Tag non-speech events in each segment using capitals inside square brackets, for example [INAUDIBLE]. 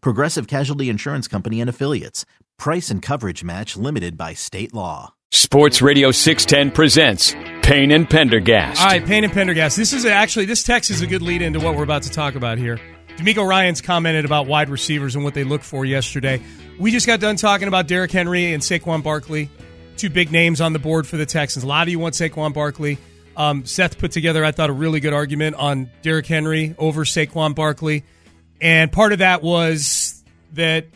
Progressive Casualty Insurance Company and Affiliates. Price and coverage match limited by state law. Sports Radio 610 presents Payne and Pendergast. All right, Payne and Pendergast. This is actually this text is a good lead into what we're about to talk about here. DeMeco Ryans commented about wide receivers and what they look for yesterday. We just got done talking about Derrick Henry and Saquon Barkley, two big names on the board for the Texans. A lot of you want Saquon Barkley. Um, Seth put together, I thought, a really good argument on Derrick Henry over Saquon Barkley, and part of that was that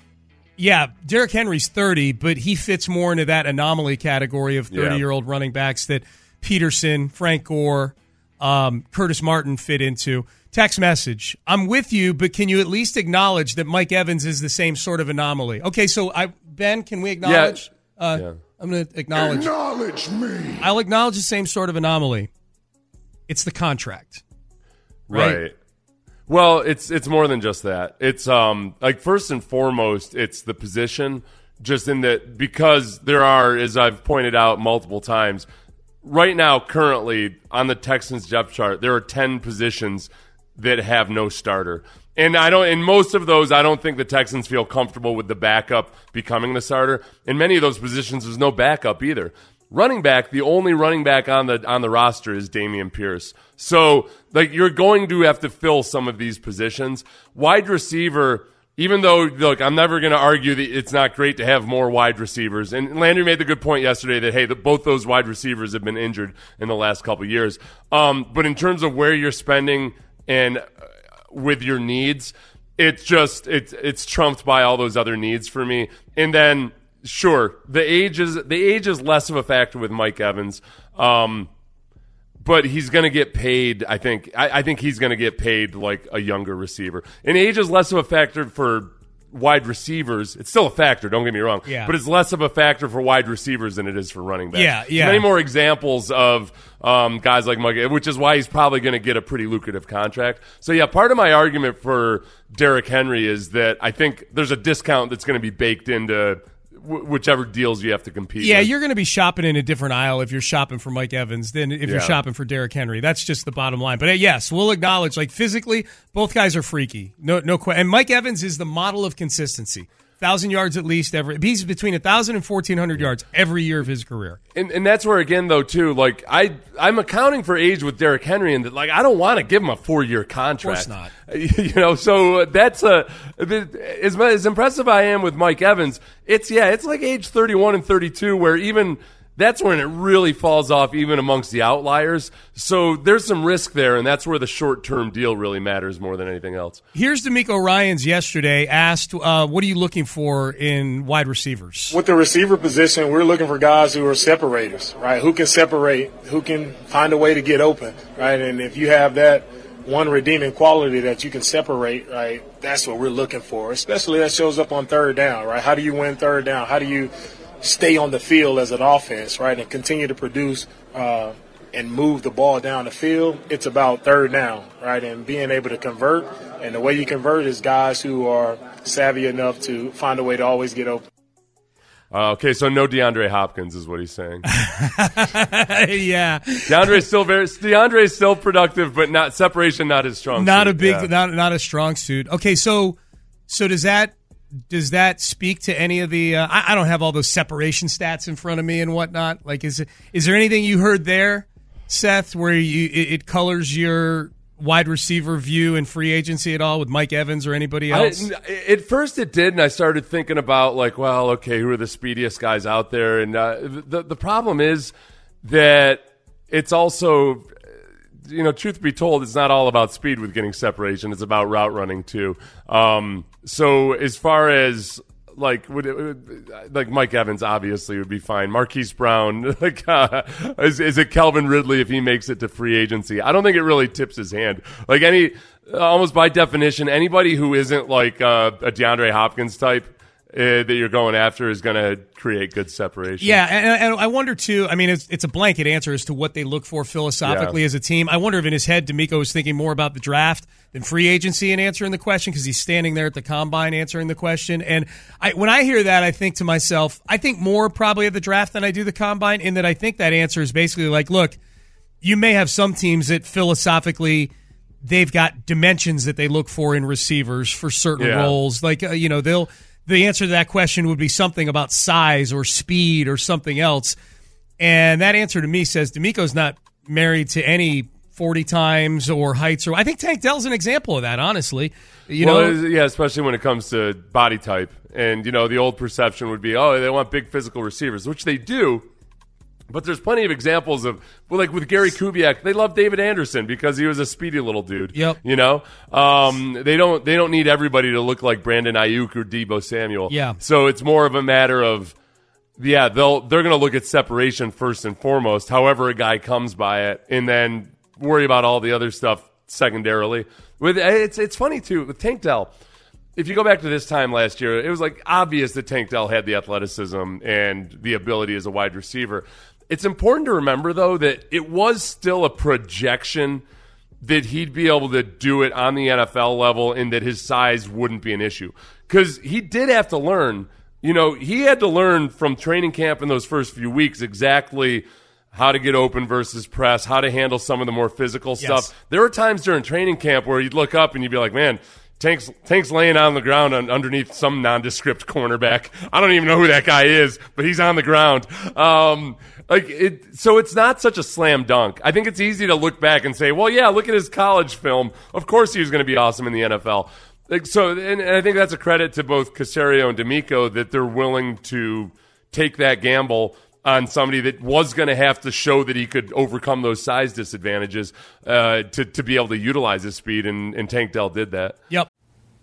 yeah, Derrick Henry's 30, but he fits more into that anomaly category of 30 year old running backs that Peterson, Frank Gore, um, Curtis Martin fit into. Text message. I'm with you, but can you at least acknowledge that Mike Evans is the same sort of anomaly? Okay, so I Ben, can we acknowledge? Yeah. Uh, Yeah. I'm going to acknowledge. Acknowledge me. I'll acknowledge the same sort of anomaly. It's the contract. Right. Right. Well, it's it's more than just that. It's um like first and foremost, it's the position. Just in that because there are, as I've pointed out multiple times, right now currently on the Texans depth chart, there are ten positions that have no starter. And I don't in most of those I don't think the Texans feel comfortable with the backup becoming the starter. In many of those positions there's no backup either. Running back, the only running back on the on the roster is Dameon Pierce. So, like you're going to have to fill some of these positions. Wide receiver, even though look, I'm never going to argue that it's not great to have more wide receivers. And Landry made the good point yesterday that hey, the, both those wide receivers have been injured in the last couple years. Um, but in terms of where you're spending and uh, with your needs, it's just it's it's trumped by all those other needs for me. And then sure, the age is the age is less of a factor with Mike Evans. Um, but he's going to get paid. I think. I, I think he's going to get paid like a younger receiver. And age is less of a factor for wide receivers. It's still a factor. Don't get me wrong. Yeah. But it's less of a factor for wide receivers than it is for running backs. Yeah, There's yeah. Many more examples of um, guys like Mike, which is why he's probably going to get a pretty lucrative contract. So yeah, part of my argument for Derrick Henry is that I think there's a discount that's going to be baked into. Wh- Whichever deals you have to compete. Yeah, with. you're going to be shopping in a different aisle if you're shopping for Mike Evans than if you're shopping for Derrick Henry. That's just the bottom line. But uh, yes, we'll acknowledge like physically, both guys are freaky. No, no question. And Mike Evans is the model of consistency. Thousand yards at least every. He's between a thousand and fourteen hundred yards every year of his career. And, and that's where again though too like I I'm accounting for age with Derrick Henry and that like I don't want to give him a four year contract. Of course not. [LAUGHS] You know, so that's a as as impressive I am with Mike Evans. It's yeah, it's like age 31 and 32 where even that's when it really falls off even amongst the outliers. So there's some risk there and that's where the short term deal really matters more than anything else. Here's DeMeco Ryans yesterday asked, uh, "What are you looking for in wide receivers?" With the receiver position, we're looking for guys who are separators, right? Who can separate, who can find a way to get open, right? And if you have that one redeeming quality that you can separate, right, that's what we're looking for. Especially that shows up on third down, right? How do you win third down? How do you stay on the field as an offense, right, and continue to produce uh, and move the ball down the field? It's about third down, right, and being able to convert. And the way you convert is guys who are savvy enough to find a way to always get open. Uh, okay, so no DeAndre Hopkins is what he's saying. [LAUGHS] yeah, DeAndre is still very DeAndre is still productive, but not separation, not as strong. not suit. a big, Yeah. not not a strong suit. Okay, so so does that does that speak to any of the? Uh, I, I don't have all those separation stats in front of me and whatnot. Like, is it, is there anything you heard there, Seth, where you it, it colors your wide receiver view in free agency at all with Mike Evans or anybody I, else? at first, it did, and I started thinking about like, well, okay, who are the speediest guys out there? And uh, the the problem is that it's also, you know, truth be told, it's not all about speed with getting separation. It's about route running too. Um, so as far as like would it, would- like Mike Evans obviously would be fine. Marquise Brown, [LAUGHS] like uh, is, is it Calvin Ridley if he makes it to free agency? I don't think it really tips his hand. Like any, almost by definition, anybody who isn't like uh, a DeAndre Hopkins type uh, that you're going after is going to create good separation. Yeah, and, and I wonder too. I mean, it's, it's a blanket answer as to what they look for philosophically Yeah. as a team. I wonder if in his head, DeMeco was thinking more about the draft than free agency and answering the question because he's standing there at the combine answering the question. And I, when I hear that, I think to myself, I think more probably of the draft than I do the combine. In that, I think that answer is basically like, look, you may have some teams that philosophically they've got dimensions that they look for in receivers for certain Yeah. roles. Like uh, you know, they'll the answer to that question would be something about size or speed or something else. And that answer to me says DeMeco's not married to any 40 times or heights or I think Tank Dell's an example of that, honestly. You well, know, yeah, especially when it comes to body type, and you know, the old perception would be, oh, they want big physical receivers, which they do. But there's plenty of examples of, well, like with Gary Kubiak, they love David Anderson because he was a speedy little dude. Yep. You know, um, they don't they don't need everybody to look like Brandon Aiyuk or Deebo Samuel. Yeah. So it's more of a matter of, yeah, they'll they're going to look at separation first and foremost. However, a guy comes by it, and then worry about all the other stuff secondarily. With it's it's funny too with Tank Dell if you go back to this time last year, it was like obvious that Tank Dell had the athleticism and the ability as a wide receiver. It's important to remember though that it was still a projection that he'd be able to do it on the NFL level and that his size wouldn't be an issue. Cuz he did have to learn, you know, he had to learn from training camp in those first few weeks exactly how to get open versus press, how to handle some of the more physical stuff. There were times during training camp where you'd look up and you'd be like, "Man, Tank's Tank's laying on the ground on, underneath some nondescript cornerback. I don't even know who that guy is, but he's on the ground. Um, like it, so it's not such a slam dunk. I think it's easy to look back and say, well, yeah, look at his college film. Of course, he was going to be awesome in the NFL. Like so, and, and I think that's a credit to both Caserio and DeMeco that they're willing to take that gamble on somebody that was going to have to show that he could overcome those size disadvantages uh, to to be able to utilize his speed, and, and Tank Dell did that. yep.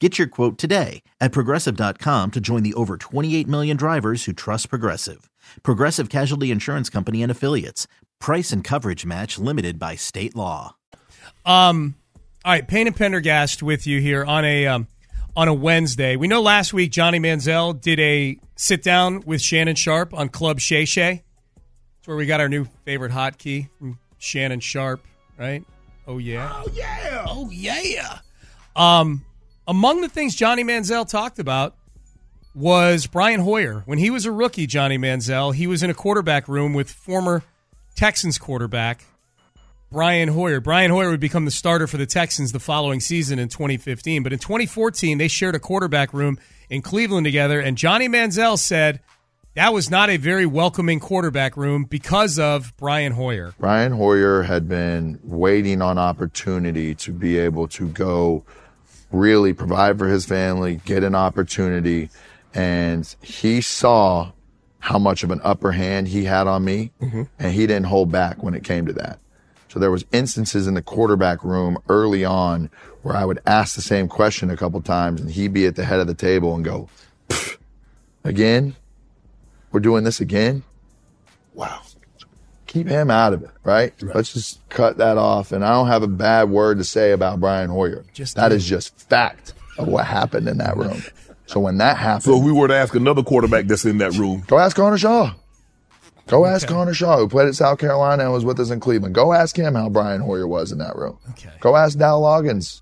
Get your quote today at progressive.com to join the over 28 million drivers who trust Progressive. Progressive Casualty Insurance Company and Affiliates. Price and coverage match limited by state law. Um, all right, Payne and Pendergast with you here on a um, on a Wednesday. We know last week Johnny Manziel did a sit down with Shannon Sharpe on Club Shay Shay. It's where we got our new favorite hotkey from Shannon Sharpe, right? Oh yeah. Oh yeah. Oh yeah. Um, among the things Johnny Manziel talked about was Brian Hoyer. When he was a rookie, Johnny Manziel, he was in a quarterback room with former Texans quarterback Brian Hoyer. Brian Hoyer would become the starter for the Texans the following season in 2015. But in 2014, they shared a quarterback room in Cleveland together, and Johnny Manziel said that was not a very welcoming quarterback room because of Brian Hoyer. Brian Hoyer had been waiting on opportunity to be able to go really provide for his family, get an opportunity, and he saw how much of an upper hand he had on me, mm-hmm. and he didn't hold back when it came to that. So there was instances in the quarterback room early on where I would ask the same question a couple times and he'd be at the head of the table and go, again, we're doing this again. Wow. Keep him out of it, right? right? Let's just cut that off. And I don't have a bad word to say about Brian Hoyer. Just that is just fact of what happened in that room. [LAUGHS] So when that happened, so if we were to ask another quarterback that's in that room, go ask Connor Shaw. Go ask okay. Connor Shaw, who played at South Carolina and was with us in Cleveland. Go ask him how Brian Hoyer was in that room. Okay. Go ask Dow Loggains.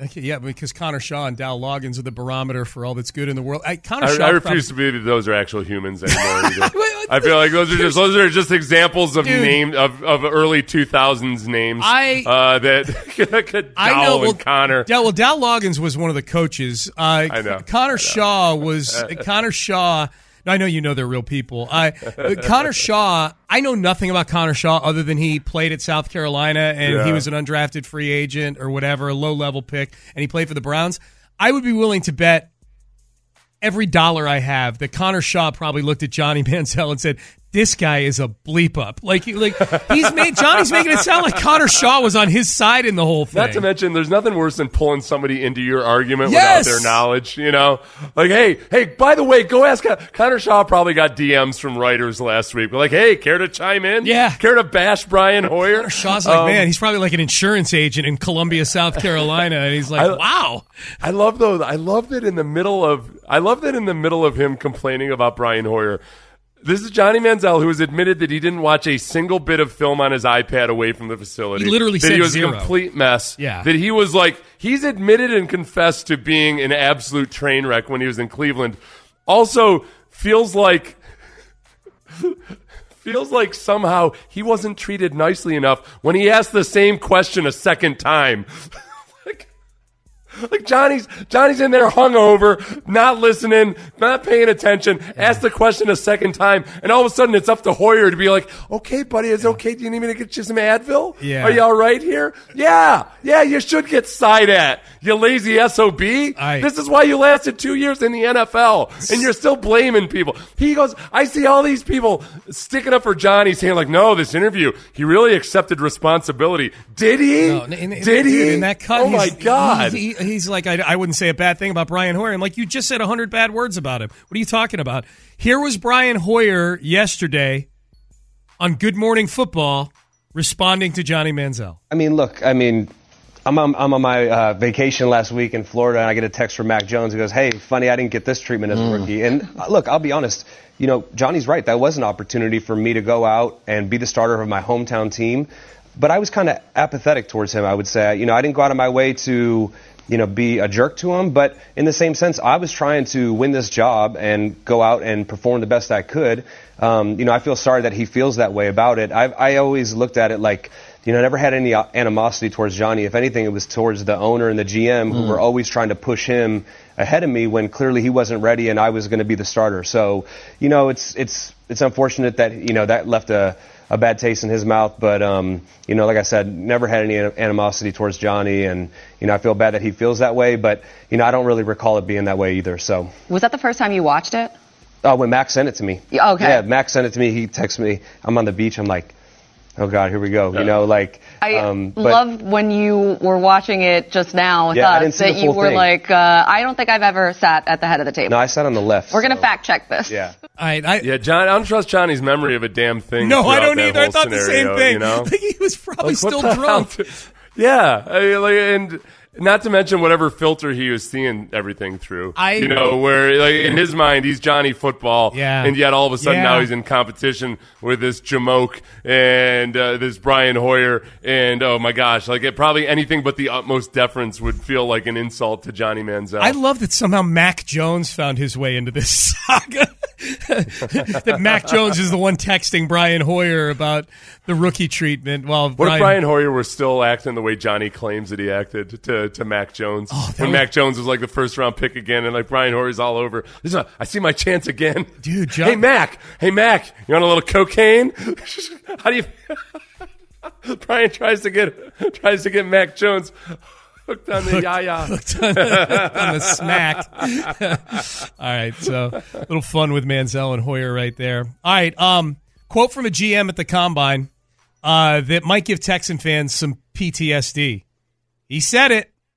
Okay, yeah, because Connor Shaw and Dow Loggains are the barometer for all that's good in the world. I, Connor I, Shaw I refuse probably, to believe that those are actual humans anymore. [LAUGHS] I feel like those are just those are just examples of Dude, name of, of early two thousands names. I uh, that [LAUGHS] I know. Well, Connor. Dow, well, Dow Loggains was one of the coaches. Uh, I know. Connor I know. Shaw was [LAUGHS] Connor Shaw I know you know they're real people. I Connor Shaw. I know nothing about Connor Shaw other than he played at South Carolina and yeah. he was an undrafted free agent or whatever, a low level pick, and he played for the Browns. I would be willing to bet every dollar I have that Connor Shaw probably looked at Johnny [LAUGHS] Manziel and said, this guy is a bleep up. Like, like he's made Johnny's making it sound like Connor Shaw was on his side in the whole thing. Not to mention, there's nothing worse than pulling somebody into your argument yes! without their knowledge. You know, like, hey, hey, by the way, go ask Connor Shaw. Probably got DMs from writers last week. But like, hey, care to chime in? Yeah, care to bash Brian Hoyer? Connor Shaw's like, um, man, he's probably like an insurance agent in Columbia, South Carolina, and he's like, I, wow. I love those. I love that in the middle of. I love that in the middle of him complaining about Brian Hoyer this is Johnny Manziel, who has admitted that he didn't watch a single bit of film on his iPad away from the facility. He literally that said he was zero. a complete mess. Yeah. That he was like, he's admitted and confessed to being an absolute train wreck when he was in Cleveland. Also, feels like. [LAUGHS] feels like somehow he wasn't treated nicely enough when he asked the same question a second time. [LAUGHS] Like Johnny's Johnny's in there hungover, not listening, not paying attention. Ask the question a second time, and all of a sudden it's up to Hoyer to be like, "Okay, buddy, is it's okay. Do you need me to get you some Advil? Yeah. Are you all right here? Yeah, yeah. You should get side at you lazy sob. I, this is why you lasted two years in the NFL, and you're still blaming people. He goes, I see all these people sticking up for Johnny, saying like, "No, this interview, he really accepted responsibility. Did he? No, in, in, Did he? In that cut, oh my god." He, he, he's like, I, I, wouldn't say a bad thing about Brian Hoyer. I'm like, you just said 100 bad words about him. What are you talking about? Here was Brian Hoyer yesterday on Good Morning Football responding to Johnny Manziel. I mean, look, I mean, I'm on, I'm on my uh, vacation last week in Florida, and I get a text from Mac Jones who goes, "Hey, funny, I didn't get this treatment as a mm. rookie." And uh, look, I'll be honest. You know, Johnny's right. That was an opportunity for me to go out and be the starter of my hometown team. But I was kind of apathetic towards him. I would say, you know, I didn't go out of my way to you know, be a jerk to him. But in the same sense, I was trying to win this job and go out and perform the best I could. Um, you know, I feel sorry that he feels that way about it. I, I always looked at it like, you know, I never had any animosity towards Johnny. If anything, it was towards the owner and the GM mm. who were always trying to push him ahead of me when clearly he wasn't ready and I was going to be the starter. So, you know, it's it's it's unfortunate that you know that left a a bad taste in his mouth. But um, you know, like I said, never had any animosity towards Johnny, and you know, I feel bad that he feels that way. But you know, I don't really recall it being that way either. So was that the first time you watched it? Uh, when Max sent it to me. Okay. Yeah, Max sent it to me. He texted me. I'm on the beach. I'm like, Oh God, here we go. You know, like I um, love when you were watching it just now with yeah, us that you were thing. like, uh, I don't think I've ever sat at the head of the table. No, I sat on the left. We're gonna fact check this. Yeah. [LAUGHS] I, I, yeah, John. I don't trust Johnny's memory of a damn thing. No, I don't either. I thought scenario, the same thing. You know? [LAUGHS] he was probably like, still drunk. [LAUGHS] yeah, I mean, like, and not to mention whatever filter he was seeing everything through. I- you know, where like in his mind he's Johnny Football, Yeah. and yet all of a sudden Yeah. now he's in competition with this Jamoke and uh, this Brian Hoyer, and oh my gosh, like it probably anything but the utmost deference would feel like an insult to Johnny Manziel. I love that somehow Mac Jones found his way into this [LAUGHS] saga. [LAUGHS] that Mac Jones is the one texting Brian Hoyer about the rookie treatment while What Brian, if Brian Hoyer were still acting the way Johnny claims that he acted to, to Mac Jones Oh, when would- Mac Jones was like the first round pick again, and like Brian Hoyer's all over. This is a, I see my chance again, Dude, John- hey Mac, hey Mac, you want a little cocaine? [LAUGHS] How do you? [LAUGHS] Brian tries to get tries to get Mac Jones hooked on the yaya. [LAUGHS] hooked on, on the smack. All right, so a little fun with Manziel and Hoyer right there. All right, um, quote from a GM at the combine uh, that might give Texan fans some PTSD. He said it.